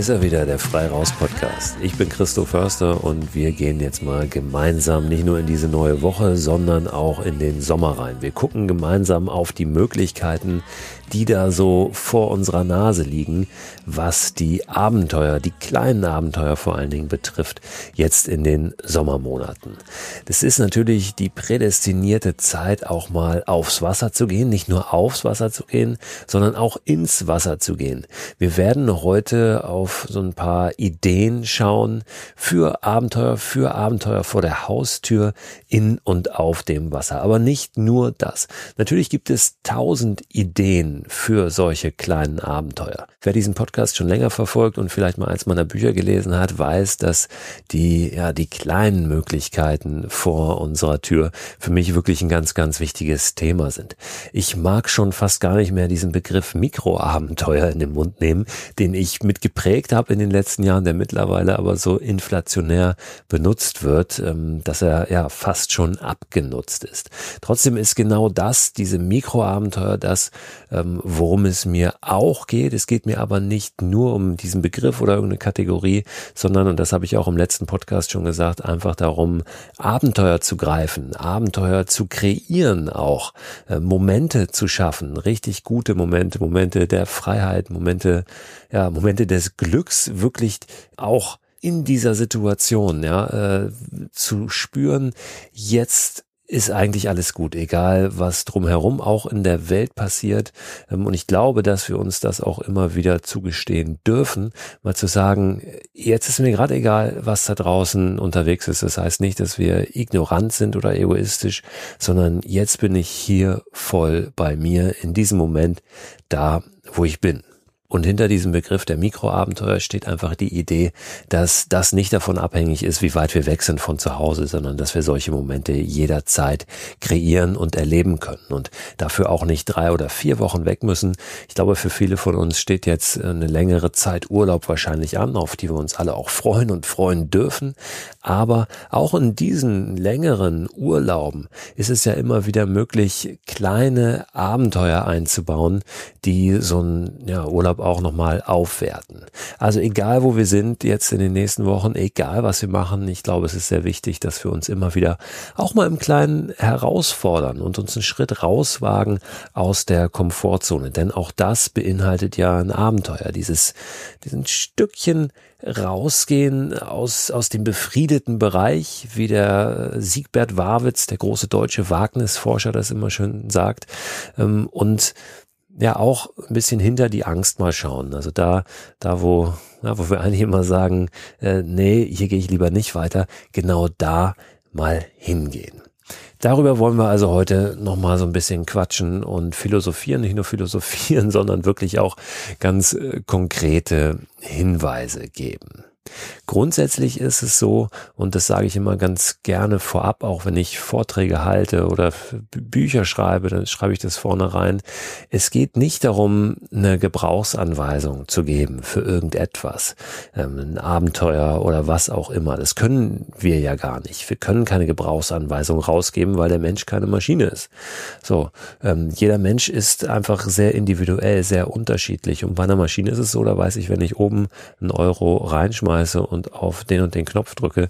Ist er wieder, der Frei Raus Podcast. Ich bin Christo Förster und wir gehen jetzt mal gemeinsam nicht nur in diese neue Woche, sondern auch in den Sommer rein. Wir gucken gemeinsam auf die Möglichkeiten, die da so vor unserer Nase liegen, was die Abenteuer, die kleinen Abenteuer vor allen Dingen betrifft, jetzt in den Sommermonaten. Das ist natürlich die prädestinierte Zeit, auch mal aufs Wasser zu gehen, nicht nur aufs Wasser zu gehen, sondern auch ins Wasser zu gehen. Wir werden heute auf so ein paar Ideen schauen für Abenteuer, für Abenteuer vor der Haustür in und auf dem Wasser. Aber nicht nur das. Natürlich gibt es tausend Ideen, für solche kleinen Abenteuer. Wer diesen Podcast schon länger verfolgt und vielleicht mal eins meiner Bücher gelesen hat, weiß, dass die, ja, die kleinen Möglichkeiten vor unserer Tür für mich wirklich ein ganz, ganz wichtiges Thema sind. Ich mag schon fast gar nicht mehr diesen Begriff Mikroabenteuer in den Mund nehmen, den ich mitgeprägt habe in den letzten Jahren, der mittlerweile aber so inflationär benutzt wird, ähm, dass er ja fast schon abgenutzt ist. Trotzdem ist genau das, diese Mikroabenteuer, das ähm, worum es mir auch geht. Es geht mir aber nicht nur um diesen Begriff oder irgendeine Kategorie, sondern, und das habe ich auch im letzten Podcast schon gesagt, einfach darum, Abenteuer zu greifen, Abenteuer zu kreieren auch, äh, Momente zu schaffen, richtig gute Momente, Momente der Freiheit, Momente, ja, Momente des Glücks, wirklich auch in dieser Situation, ja, äh, zu spüren, jetzt ist eigentlich alles gut, egal was drumherum auch in der Welt passiert. Ähm, und ich glaube, dass wir uns das auch immer wieder zugestehen dürfen, mal zu sagen, jetzt ist mir gerade egal, was da draußen unterwegs ist. Das heißt nicht, dass wir ignorant sind oder egoistisch, sondern jetzt bin ich hier voll bei mir in diesem Moment da, wo ich bin. Und hinter diesem Begriff der Mikroabenteuer steht einfach die Idee, dass das nicht davon abhängig ist, wie weit wir weg sind von zu Hause, sondern dass wir solche Momente jederzeit kreieren und erleben können und dafür auch nicht drei oder vier Wochen weg müssen. Ich glaube, für viele von uns steht jetzt eine längere Zeit Urlaub wahrscheinlich an, auf die wir uns alle auch freuen und freuen dürfen. Aber auch in diesen längeren Urlauben ist es ja immer wieder möglich, kleine Abenteuer einzubauen, die so ein ja, Urlaub auch nochmal aufwerten. Also egal, wo wir sind jetzt in den nächsten Wochen, egal, was wir machen, ich glaube, es ist sehr wichtig, dass wir uns immer wieder auch mal im Kleinen herausfordern und uns einen Schritt rauswagen aus der Komfortzone. Denn auch das beinhaltet ja ein Abenteuer, dieses, diesen Stückchen rausgehen aus, aus dem befriedeten Bereich, wie der Siegbert Warwitz, der große deutsche Wagnisforscher, das immer schön sagt, ähm, und ja auch ein bisschen hinter die Angst mal schauen. Also da, da wo, ja, wo wir eigentlich immer sagen, äh, nee, hier gehe ich lieber nicht weiter, genau da mal hingehen. Darüber wollen wir also heute nochmal so ein bisschen quatschen und philosophieren, nicht nur philosophieren, sondern wirklich auch ganz äh, konkrete Hinweise geben. Grundsätzlich ist es so, und das sage ich immer ganz gerne vorab, auch wenn ich Vorträge halte oder Bücher schreibe, dann schreibe ich das vorne rein. Es geht nicht darum, eine Gebrauchsanweisung zu geben für irgendetwas, ähm, ein Abenteuer oder was auch immer. Das können wir ja gar nicht. Wir können keine Gebrauchsanweisung rausgeben, weil der Mensch keine Maschine ist. So, ähm, jeder Mensch ist einfach sehr individuell, sehr unterschiedlich. Und bei einer Maschine ist es so, da weiß ich, wenn ich oben einen Euro reinschmeiße, reinschmeiße und auf den und den Knopf drücke,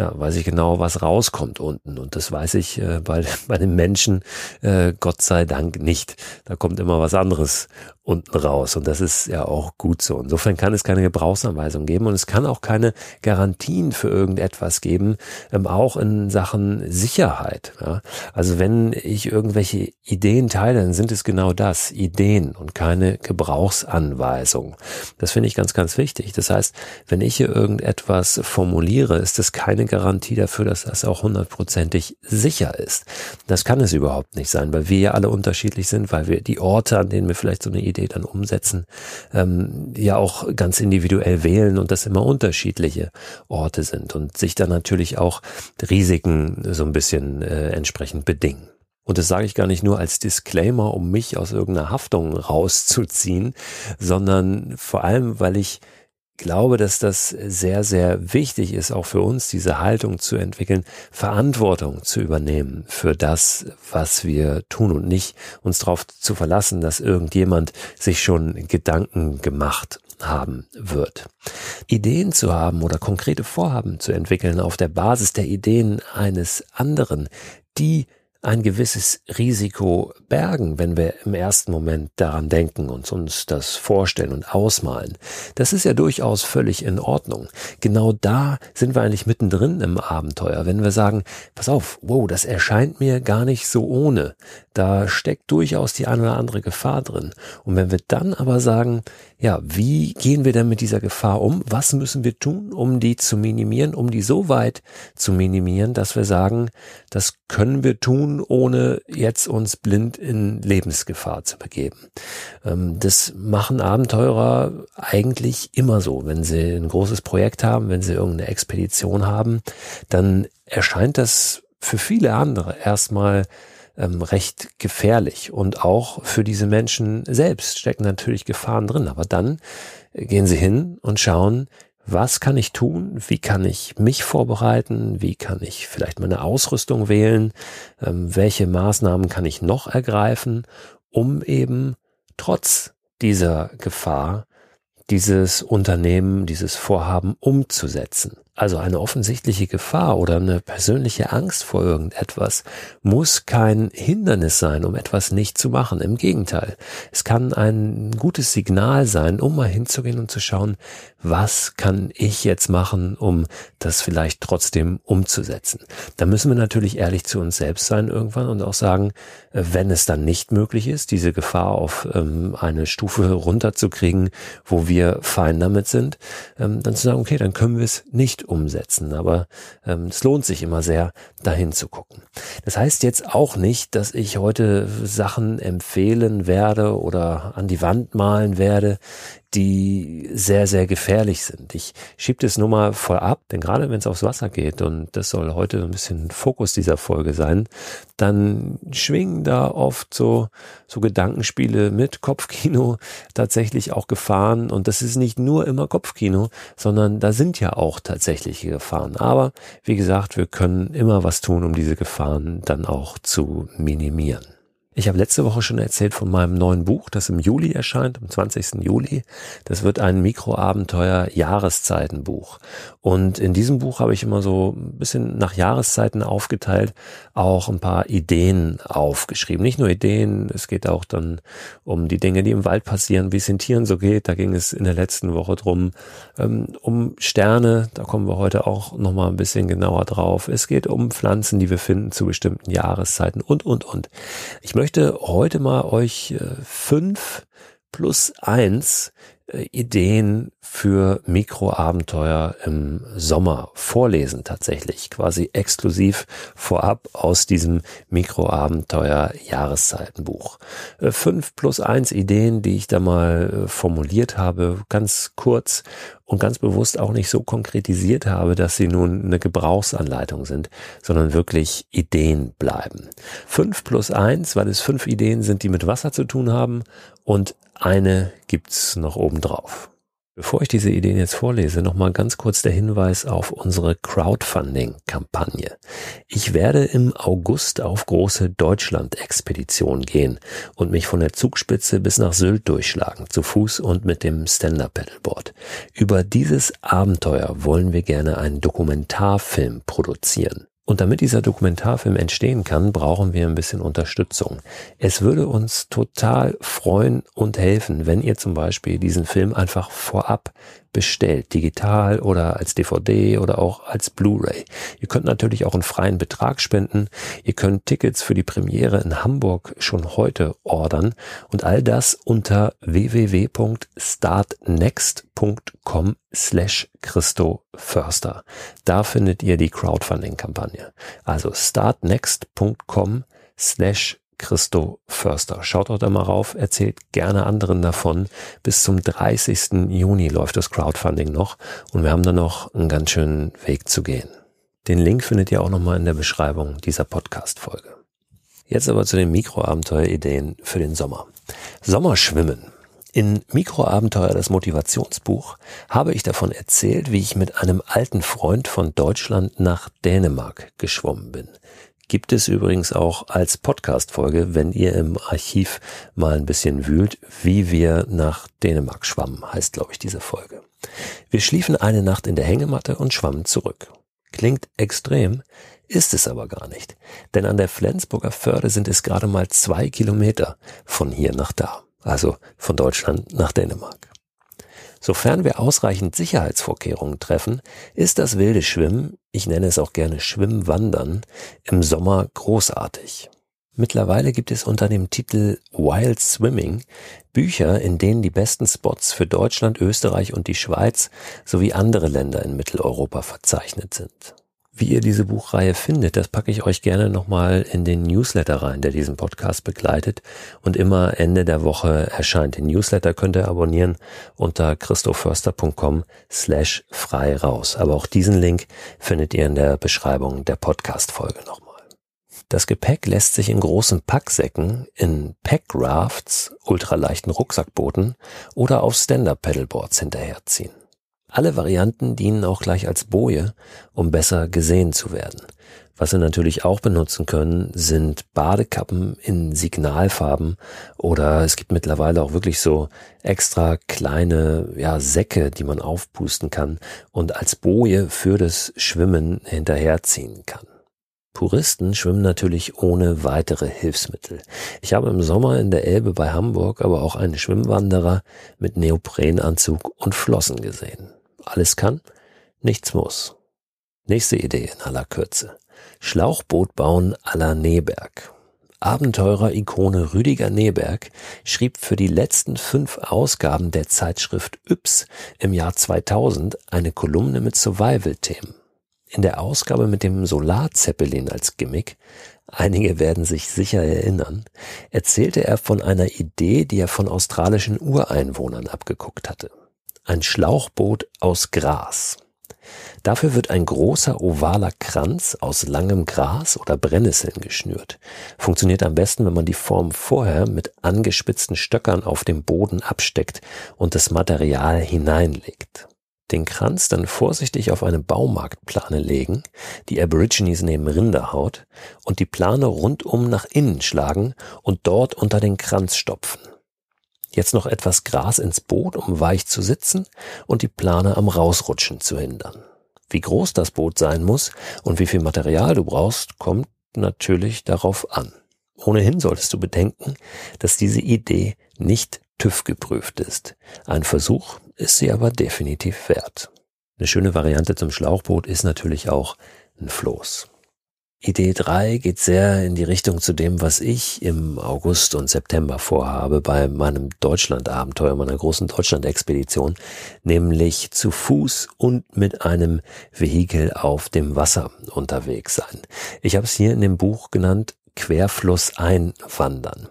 ja, weiß ich genau, was rauskommt unten. Und das weiß ich äh, bei, bei den Menschen, äh, Gott sei Dank nicht. Da kommt immer was anderes unten raus. Und das ist ja auch gut so. Insofern kann es keine Gebrauchsanweisung geben und es kann auch keine Garantien für irgendetwas geben, ähm, auch in Sachen Sicherheit. Ja. Also wenn ich irgendwelche Ideen teile, dann sind es genau das, Ideen und keine Gebrauchsanweisung. Das finde ich ganz, ganz wichtig. Das heißt, wenn ich hier irgendetwas formuliere, ist es keine Garantie dafür, dass das auch hundertprozentig sicher ist. Das kann es überhaupt nicht sein, weil wir ja alle unterschiedlich sind, weil wir die Orte, an denen wir vielleicht so eine Idee dann umsetzen, ähm, ja auch ganz individuell wählen und das immer unterschiedliche Orte sind und sich dann natürlich auch Risiken so ein bisschen äh, entsprechend bedingen. Und das sage ich gar nicht nur als Disclaimer, um mich aus irgendeiner Haftung rauszuziehen, sondern vor allem, weil ich glaube, dass das sehr, sehr wichtig ist, auch für uns, diese Haltung zu entwickeln, Verantwortung zu übernehmen für das, was wir tun und nicht uns darauf zu verlassen, dass irgendjemand sich schon Gedanken gemacht haben wird. Ideen zu haben oder konkrete Vorhaben zu entwickeln auf der Basis der Ideen eines anderen, die ein gewisses Risiko bergen, wenn wir im ersten Moment daran denken und uns das vorstellen und ausmalen. Das ist ja durchaus völlig in Ordnung. Genau da sind wir eigentlich mittendrin im Abenteuer, wenn wir sagen, pass auf, wow, das erscheint mir gar nicht so ohne. Da steckt durchaus die eine oder andere Gefahr drin. Und wenn wir dann aber sagen, ja, wie gehen wir denn mit dieser Gefahr um? Was müssen wir tun, um die zu minimieren, um die so weit zu minimieren, dass wir sagen, das können wir tun, ohne jetzt uns blind in Lebensgefahr zu begeben. Ähm, das machen Abenteurer eigentlich immer so. Wenn sie ein großes Projekt haben, wenn sie irgendeine Expedition haben, dann erscheint das für viele andere erstmal ähm, recht gefährlich. Und auch für diese Menschen selbst stecken natürlich Gefahren drin. Aber dann gehen sie hin und schauen, was kann ich tun? Wie kann ich mich vorbereiten? Wie kann ich vielleicht meine Ausrüstung wählen? Ähm, welche Maßnahmen kann ich noch ergreifen, um eben trotz dieser Gefahr dieses Unternehmen, dieses Vorhaben umzusetzen? Also eine offensichtliche Gefahr oder eine persönliche Angst vor irgendetwas muss kein Hindernis sein, um etwas nicht zu machen. Im Gegenteil, es kann ein gutes Signal sein, um mal hinzugehen und zu schauen, was kann ich jetzt machen, um das vielleicht trotzdem umzusetzen. Da müssen wir natürlich ehrlich zu uns selbst sein irgendwann und auch sagen, wenn es dann nicht möglich ist, diese Gefahr auf ähm, eine Stufe runterzukriegen, wo wir fein damit sind, ähm, dann zu sagen, okay, dann können wir es nicht umsetzen. Aber ähm, es lohnt sich immer sehr, dahin zu gucken. Das heißt jetzt auch nicht, dass ich heute Sachen empfehlen werde oder an die Wand malen werde, die sehr, sehr gefährlich sind. Ich schiebe das nur mal vorab, denn gerade wenn es aufs Wasser geht, und das soll heute ein bisschen Fokus dieser Folge sein, dann schwingen da oft so, so Gedankenspiele mit Kopfkino tatsächlich auch Gefahren. Und das ist nicht nur immer Kopfkino, sondern da sind ja auch tatsächliche Gefahren. Aber wie gesagt, wir können immer was tun, um diese Gefahren dann auch zu minimieren. Ich habe letzte Woche schon erzählt von meinem neuen Buch, das im Juli erscheint, am 20. Juli. Das wird ein Mikroabenteuer-Jahreszeitenbuch. Und in diesem Buch habe ich immer so ein bisschen nach Jahreszeiten aufgeteilt, auch ein paar Ideen aufgeschrieben. Nicht nur Ideen, es geht auch dann um die Dinge, die im Wald passieren, wie es den Tieren so geht. Da ging es in der letzten Woche drum. Ähm, um Sterne, da kommen wir heute auch nochmal ein bisschen genauer drauf. Es geht um Pflanzen, die wir finden zu bestimmten Jahreszeiten und, und, und. Ich möchte heute mal euch äh, fünf plus eins äh, Ideen für Mikroabenteuer im Sommer vorlesen tatsächlich, quasi exklusiv vorab aus diesem Mikroabenteuer Jahreszeitenbuch. Äh, fünf plus eins Ideen, die ich da mal äh, formuliert habe, ganz kurz und ganz bewusst auch nicht so konkretisiert habe, dass sie nun eine Gebrauchsanleitung sind, sondern wirklich Ideen bleiben. Fünf plus eins, weil es fünf Ideen sind, die mit Wasser zu tun haben und eine gibt's noch oben drauf. Bevor ich diese Ideen jetzt vorlese, nochmal ganz kurz der Hinweis auf unsere Crowdfunding-Kampagne. Ich werde im August auf große Deutschland-Expedition gehen und mich von der Zugspitze bis nach Sylt durchschlagen, zu Fuß und mit dem Stand-Up-Paddleboard. Über dieses Abenteuer wollen wir gerne einen Dokumentarfilm produzieren. Und damit dieser Dokumentarfilm entstehen kann, brauchen wir ein bisschen Unterstützung. Es würde uns total freuen und helfen, wenn ihr zum Beispiel diesen Film einfach vorab bestellt, digital oder als DVD oder auch als Blu-ray. Ihr könnt natürlich auch einen freien Betrag spenden. Ihr könnt Tickets für die Premiere in Hamburg schon heute ordern und all das unter www.startnext.com slash Christo Förster. Da findet ihr die Crowdfunding-Kampagne. Also startnext.com slash Christo Förster. Schaut auch da mal rauf, erzählt gerne anderen davon. Bis zum 30. Juni läuft das Crowdfunding noch und wir haben da noch einen ganz schönen Weg zu gehen. Den Link findet ihr auch nochmal in der Beschreibung dieser Podcast-Folge. Jetzt aber zu den Mikroabenteuerideen für den Sommer. Sommerschwimmen In Mikroabenteuer das Motivationsbuch habe ich davon erzählt, wie ich mit einem alten Freund von Deutschland nach Dänemark geschwommen bin. Gibt es übrigens auch als Podcast-Folge, wenn ihr im Archiv mal ein bisschen wühlt, wie wir nach Dänemark schwammen, heißt glaube ich diese Folge. Wir schliefen eine Nacht in der Hängematte und schwammen zurück. Klingt extrem, ist es aber gar nicht. Denn an der Flensburger Förde sind es gerade mal zwei Kilometer von hier nach da also von Deutschland nach Dänemark. Sofern wir ausreichend Sicherheitsvorkehrungen treffen, ist das wilde Schwimmen, ich nenne es auch gerne Schwimmwandern, im Sommer großartig. Mittlerweile gibt es unter dem Titel Wild Swimming Bücher, in denen die besten Spots für Deutschland, Österreich und die Schweiz sowie andere Länder in Mitteleuropa verzeichnet sind. Wie ihr diese Buchreihe findet, das packe ich euch gerne nochmal in den Newsletter rein, der diesen Podcast begleitet und immer Ende der Woche erscheint. Den Newsletter könnt ihr abonnieren unter christoförster.com slash frei raus. Aber auch diesen Link findet ihr in der Beschreibung der Podcast-Folge nochmal. Das Gepäck lässt sich in großen Packsäcken, in Packrafts, ultraleichten Rucksackbooten oder auf Stand-Up-Pedalboards hinterherziehen. Alle Varianten dienen auch gleich als Boje, um besser gesehen zu werden. Was Sie natürlich auch benutzen können, sind Badekappen in Signalfarben oder es gibt mittlerweile auch wirklich so extra kleine ja, Säcke, die man aufpusten kann und als Boje für das Schwimmen hinterherziehen kann. Puristen schwimmen natürlich ohne weitere Hilfsmittel. Ich habe im Sommer in der Elbe bei Hamburg aber auch einen Schwimmwanderer mit Neoprenanzug und Flossen gesehen. Alles kann, nichts muss. Nächste Idee in aller Kürze. Schlauchboot bauen à la Neberg. Abenteurer-Ikone Rüdiger Neberg schrieb für die letzten fünf Ausgaben der Zeitschrift Yps im Jahr 2000 eine Kolumne mit Survival-Themen. In der Ausgabe mit dem Solarzeppelin als Gimmick, einige werden sich sicher erinnern, erzählte er von einer Idee, die er von australischen Ureinwohnern abgeguckt hatte ein Schlauchboot aus Gras. Dafür wird ein großer ovaler Kranz aus langem Gras oder Brennnesseln geschnürt. Funktioniert am besten, wenn man die Form vorher mit angespitzten Stöckern auf dem Boden absteckt und das Material hineinlegt. Den Kranz dann vorsichtig auf eine Baumarktplane legen, die Aborigines nehmen Rinderhaut, und die Plane rundum nach innen schlagen und dort unter den Kranz stopfen. Jetzt noch etwas Gras ins Boot, um weich zu sitzen und die Plane am Rausrutschen zu hindern. Wie groß das Boot sein muss und wie viel Material du brauchst, kommt natürlich darauf an. Ohnehin solltest du bedenken, dass diese Idee nicht TÜV geprüft ist. Ein Versuch ist sie aber definitiv wert. Eine schöne Variante zum Schlauchboot ist natürlich auch ein Floß. Idee 3 geht sehr in die Richtung zu dem, was ich im August und September vorhabe bei meinem Deutschland-Abenteuer, meiner großen Deutschland-Expedition, nämlich zu Fuß und mit einem Vehikel auf dem Wasser unterwegs sein. Ich habe es hier in dem Buch genannt Querfluss einwandern.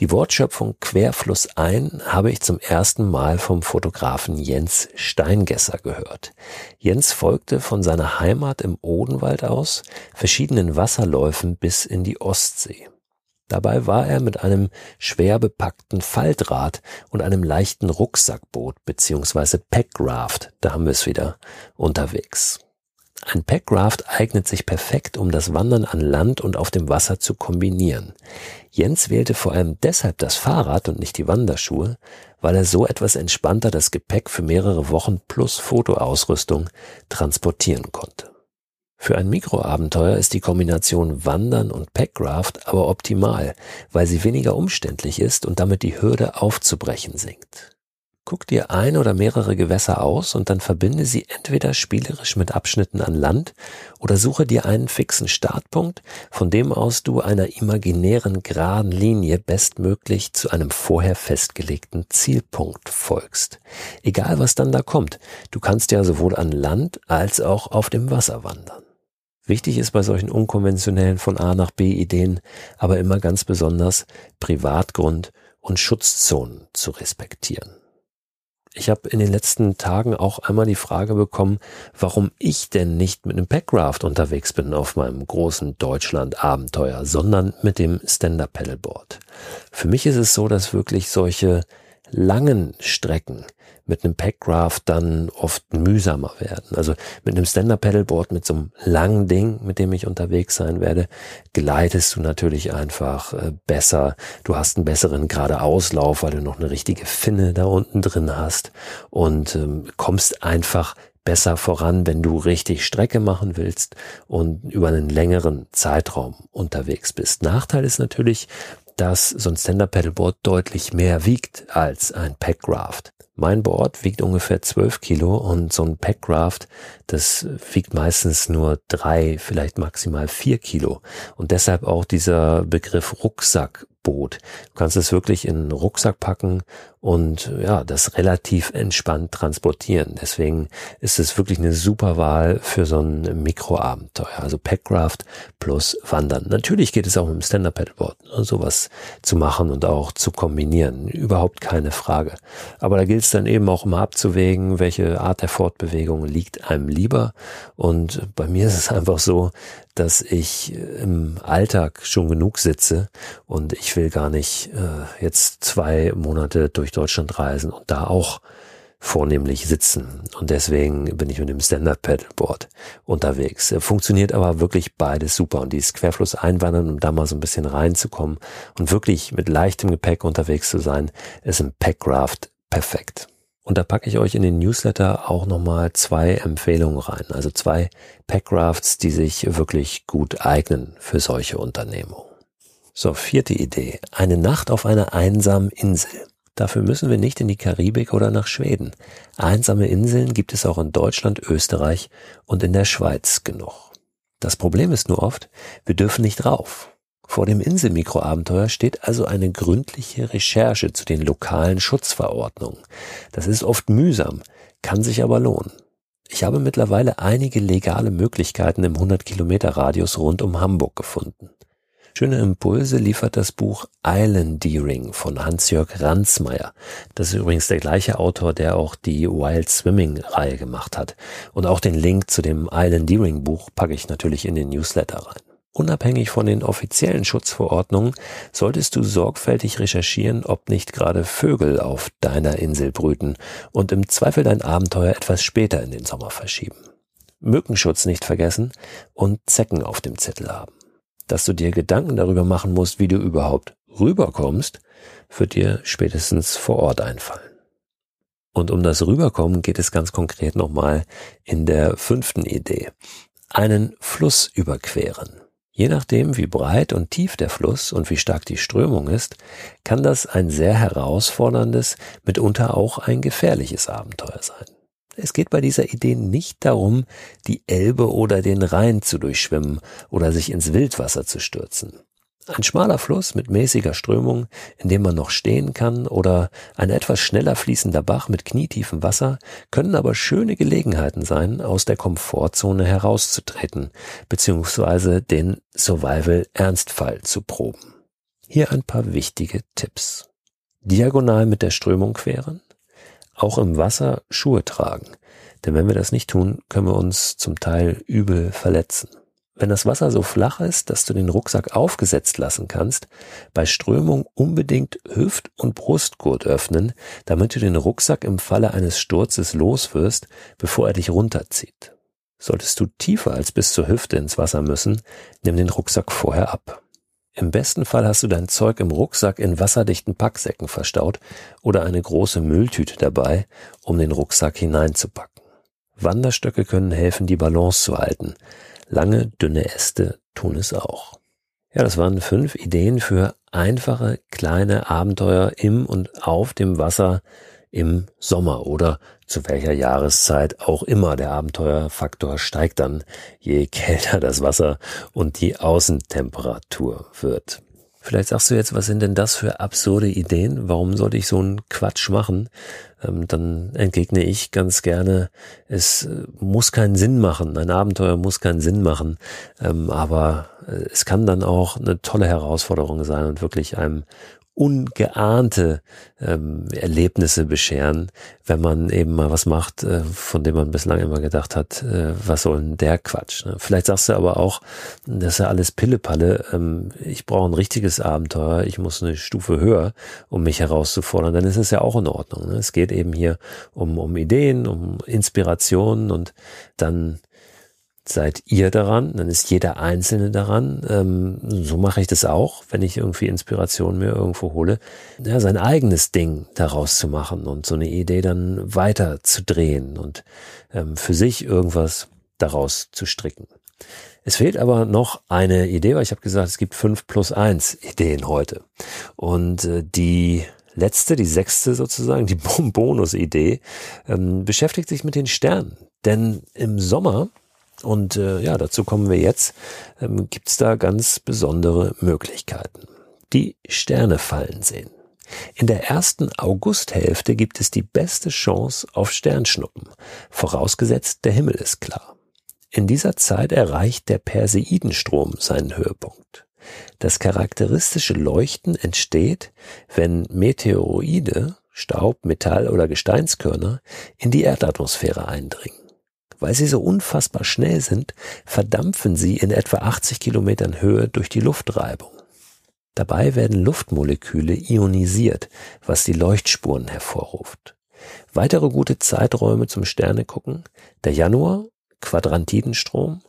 Die Wortschöpfung Querfluss ein habe ich zum ersten Mal vom Fotografen Jens Steingesser gehört. Jens folgte von seiner Heimat im Odenwald aus verschiedenen Wasserläufen bis in die Ostsee. Dabei war er mit einem schwer bepackten Faltrad und einem leichten Rucksackboot beziehungsweise Packraft, da haben wir es wieder, unterwegs. Ein Packraft eignet sich perfekt, um das Wandern an Land und auf dem Wasser zu kombinieren. Jens wählte vor allem deshalb das Fahrrad und nicht die Wanderschuhe, weil er so etwas entspannter das Gepäck für mehrere Wochen plus Fotoausrüstung transportieren konnte. Für ein Mikroabenteuer ist die Kombination Wandern und Packraft aber optimal, weil sie weniger umständlich ist und damit die Hürde aufzubrechen sinkt. Guck dir ein oder mehrere Gewässer aus und dann verbinde sie entweder spielerisch mit Abschnitten an Land oder suche dir einen fixen Startpunkt, von dem aus du einer imaginären geraden Linie bestmöglich zu einem vorher festgelegten Zielpunkt folgst. Egal was dann da kommt, du kannst ja sowohl an Land als auch auf dem Wasser wandern. Wichtig ist bei solchen unkonventionellen von A nach B Ideen aber immer ganz besonders Privatgrund und Schutzzonen zu respektieren. Ich habe in den letzten Tagen auch einmal die Frage bekommen, warum ich denn nicht mit einem Packraft unterwegs bin auf meinem großen Deutschland-Abenteuer, sondern mit dem Stand-Up-Paddleboard. Für mich ist es so, dass wirklich solche langen Strecken mit einem Packraft dann oft mühsamer werden. Also mit einem Stand-Up-Pedalboard, mit so einem langen Ding, mit dem ich unterwegs sein werde, gleitest du natürlich einfach äh, besser. Du hast einen besseren geradeauslauf, weil du noch eine richtige Finne da unten drin hast und ähm, kommst einfach besser voran, wenn du richtig Strecke machen willst und über einen längeren Zeitraum unterwegs bist. Nachteil ist natürlich, dass so ein Stand-Up-Pedalboard deutlich mehr wiegt als ein Packraft. Mein Board wiegt ungefähr 12 Kilo und so ein Packraft, das wiegt meistens nur drei, vielleicht maximal vier Kilo. Und deshalb auch dieser Begriff Rucksackboot. Du kannst es wirklich in einen Rucksack packen und ja, das relativ entspannt transportieren. Deswegen ist es wirklich eine super Wahl für so ein Mikroabenteuer. Also Packcraft plus Wandern. Natürlich geht es auch mit dem Stand-Up Paddleboard, ne, sowas zu machen und auch zu kombinieren. Überhaupt keine Frage. Aber da gilt es dann eben auch immer abzuwägen, welche Art der Fortbewegung liegt einem lieber. Und bei mir ist es einfach so, dass ich im Alltag schon genug sitze und ich will gar nicht äh, jetzt zwei Monate durch Deutschland reisen und da auch vornehmlich sitzen. Und deswegen bin ich mit dem Stand-Up-Paddleboard unterwegs. Funktioniert aber wirklich beides super. Und dieses Querfluss einwandern, um da mal so ein bisschen reinzukommen und wirklich mit leichtem Gepäck unterwegs zu sein, ist im Packraft perfekt. Und da packe ich euch in den Newsletter auch nochmal zwei Empfehlungen rein. Also zwei Packrafts, die sich wirklich gut eignen für solche Unternehmungen. So, vierte Idee. Eine Nacht auf einer einsamen Insel. Dafür müssen wir nicht in die Karibik oder nach Schweden. Einsame Inseln gibt es auch in Deutschland, Österreich und in der Schweiz genug. Das Problem ist nur oft, wir dürfen nicht rauf. Vor dem Inselmikroabenteuer steht also eine gründliche Recherche zu den lokalen Schutzverordnungen. Das ist oft mühsam, kann sich aber lohnen. Ich habe mittlerweile einige legale Möglichkeiten im 100 Kilometer Radius rund um Hamburg gefunden. Schöne Impulse liefert das Buch Islandeering von Hans-Jörg Ransmayr. Das ist übrigens der gleiche Autor, der auch die Wild Swimming Reihe gemacht hat. Und auch den Link zu dem Islandeering Buch packe ich natürlich in den Newsletter rein. Unabhängig von den offiziellen Schutzverordnungen solltest du sorgfältig recherchieren, ob nicht gerade Vögel auf deiner Insel brüten und im Zweifel dein Abenteuer etwas später in den Sommer verschieben. Mückenschutz nicht vergessen und Zecken auf dem Zettel haben dass du dir Gedanken darüber machen musst, wie du überhaupt rüberkommst, wird dir spätestens vor Ort einfallen. Und um das Rüberkommen geht es ganz konkret nochmal in der fünften Idee. Einen Fluss überqueren. Je nachdem, wie breit und tief der Fluss und wie stark die Strömung ist, kann das ein sehr herausforderndes, mitunter auch ein gefährliches Abenteuer sein. Es geht bei dieser Idee nicht darum, die Elbe oder den Rhein zu durchschwimmen oder sich ins Wildwasser zu stürzen. Ein schmaler Fluss mit mäßiger Strömung, in dem man noch stehen kann, oder ein etwas schneller fließender Bach mit knietiefem Wasser können aber schöne Gelegenheiten sein, aus der Komfortzone herauszutreten, beziehungsweise den Survival-Ernstfall zu proben. Hier ein paar wichtige Tipps. Diagonal mit der Strömung queren, auch im Wasser Schuhe tragen. Denn wenn wir das nicht tun, können wir uns zum Teil übel verletzen. Wenn das Wasser so flach ist, dass du den Rucksack aufgesetzt lassen kannst, bei Strömung unbedingt Hüft- und Brustgurt öffnen, damit du den Rucksack im Falle eines Sturzes loswirst, bevor er dich runterzieht. Solltest du tiefer als bis zur Hüfte ins Wasser müssen, nimm den Rucksack vorher ab. Im besten Fall hast du dein Zeug im Rucksack in wasserdichten Packsäcken verstaut oder eine große Mülltüte dabei, um den Rucksack hineinzupacken. Wanderstöcke können helfen, die Balance zu halten. Lange, dünne Äste tun es auch. Ja, das waren fünf Ideen für einfache, kleine Abenteuer im und auf dem Wasser im Sommer oder zu welcher Jahreszeit auch immer. Der Abenteuerfaktor steigt dann, je kälter das Wasser und die Außentemperatur wird. Vielleicht sagst du jetzt, was sind denn das für absurde Ideen? Warum sollte ich so einen Quatsch machen? Ähm, dann entgegne ich ganz gerne, es äh, muss keinen Sinn machen. Ein Abenteuer muss keinen Sinn machen. Ähm, aber äh, es kann dann auch eine tolle Herausforderung sein und wirklich einem ungeahnte ähm, Erlebnisse bescheren, wenn man eben mal was macht, äh, von dem man bislang immer gedacht hat, äh, was soll denn der Quatsch. Ne? Vielleicht sagst du aber auch, das ist ja alles Pillepalle, ähm, ich brauche ein richtiges Abenteuer, ich muss eine Stufe höher, um mich herauszufordern, dann ist es ja auch in Ordnung. Ne? Es geht eben hier um, um Ideen, um Inspirationen und dann seid ihr daran, dann ist jeder Einzelne daran. Ähm, so mache ich das auch, wenn ich irgendwie Inspiration mir irgendwo hole, ja, sein eigenes Ding daraus zu machen und so eine Idee dann weiter zu drehen und ähm, für sich irgendwas daraus zu stricken. Es fehlt aber noch eine Idee, weil ich habe gesagt, es gibt fünf plus eins Ideen heute. Und äh, die letzte, die sechste sozusagen, die Bonus-Idee, ähm, beschäftigt sich mit den Sternen. Denn im Sommer und äh, ja, dazu kommen wir jetzt. Ähm, Gibt es da ganz besondere Möglichkeiten. Die Sterne fallen sehen. In der ersten Augusthälfte gibt es die beste Chance auf Sternschnuppen, vorausgesetzt der Himmel ist klar. In dieser Zeit erreicht der Perseidenstrom seinen Höhepunkt. Das charakteristische Leuchten entsteht, wenn Meteoroide, Staub, Metall oder Gesteinskörner in die Erdatmosphäre eindringen. Weil sie so unfassbar schnell sind, verdampfen sie in etwa 80 Kilometern Höhe durch die Luftreibung. Dabei werden Luftmoleküle ionisiert, was die Leuchtspuren hervorruft. Weitere gute Zeiträume zum Sterne gucken, der Januar, Quadrantidenstrom,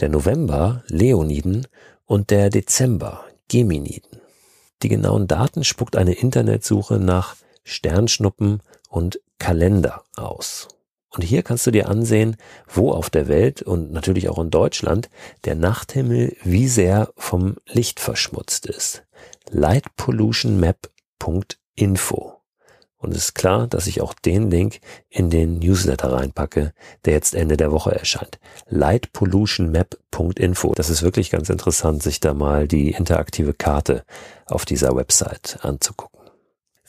der November, Leoniden und der Dezember, Geminiden. Die genauen Daten spuckt eine Internetsuche nach Sternschnuppen und Kalender aus. Und hier kannst du dir ansehen, wo auf der Welt und natürlich auch in Deutschland der Nachthimmel wie sehr vom Licht verschmutzt ist. lightpollutionmap.info. Und es ist klar, dass ich auch den Link in den Newsletter reinpacke, der jetzt Ende der Woche erscheint. lightpollutionmap.info. Das ist wirklich ganz interessant, sich da mal die interaktive Karte auf dieser Website anzugucken.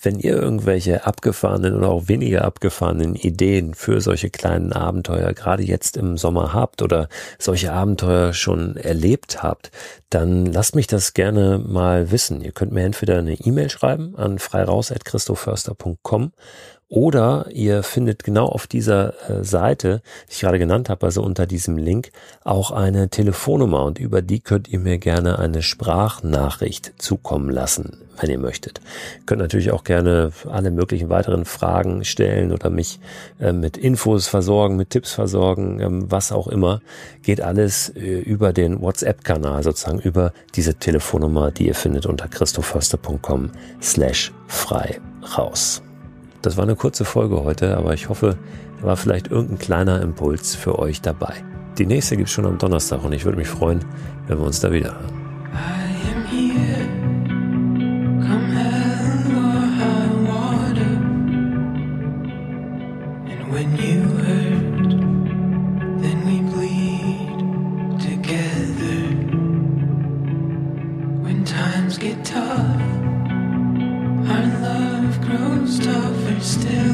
Wenn ihr irgendwelche abgefahrenen oder auch weniger abgefahrenen Ideen für solche kleinen Abenteuer gerade jetzt im Sommer habt oder solche Abenteuer schon erlebt habt, dann lasst mich das gerne mal wissen. Ihr könnt mir entweder eine E-Mail schreiben an freiraus.christoförster.com oder ihr findet genau auf dieser äh, Seite, die ich gerade genannt habe, also unter diesem Link, auch eine Telefonnummer und über die könnt ihr mir gerne eine Sprachnachricht zukommen lassen, wenn ihr möchtet. Ihr könnt natürlich auch gerne alle möglichen weiteren Fragen stellen oder mich äh, mit Infos versorgen, mit Tipps versorgen, ähm, was auch immer. Geht alles äh, über den WhatsApp-Kanal sozusagen, über diese Telefonnummer, die ihr findet unter christoförster.com slash frei raus. Das war eine kurze Folge heute, aber ich hoffe, da war vielleicht irgendein kleiner Impuls für euch dabei. Die nächste gibt's schon am Donnerstag und ich würde mich freuen, wenn wir uns da wieder hören. times still.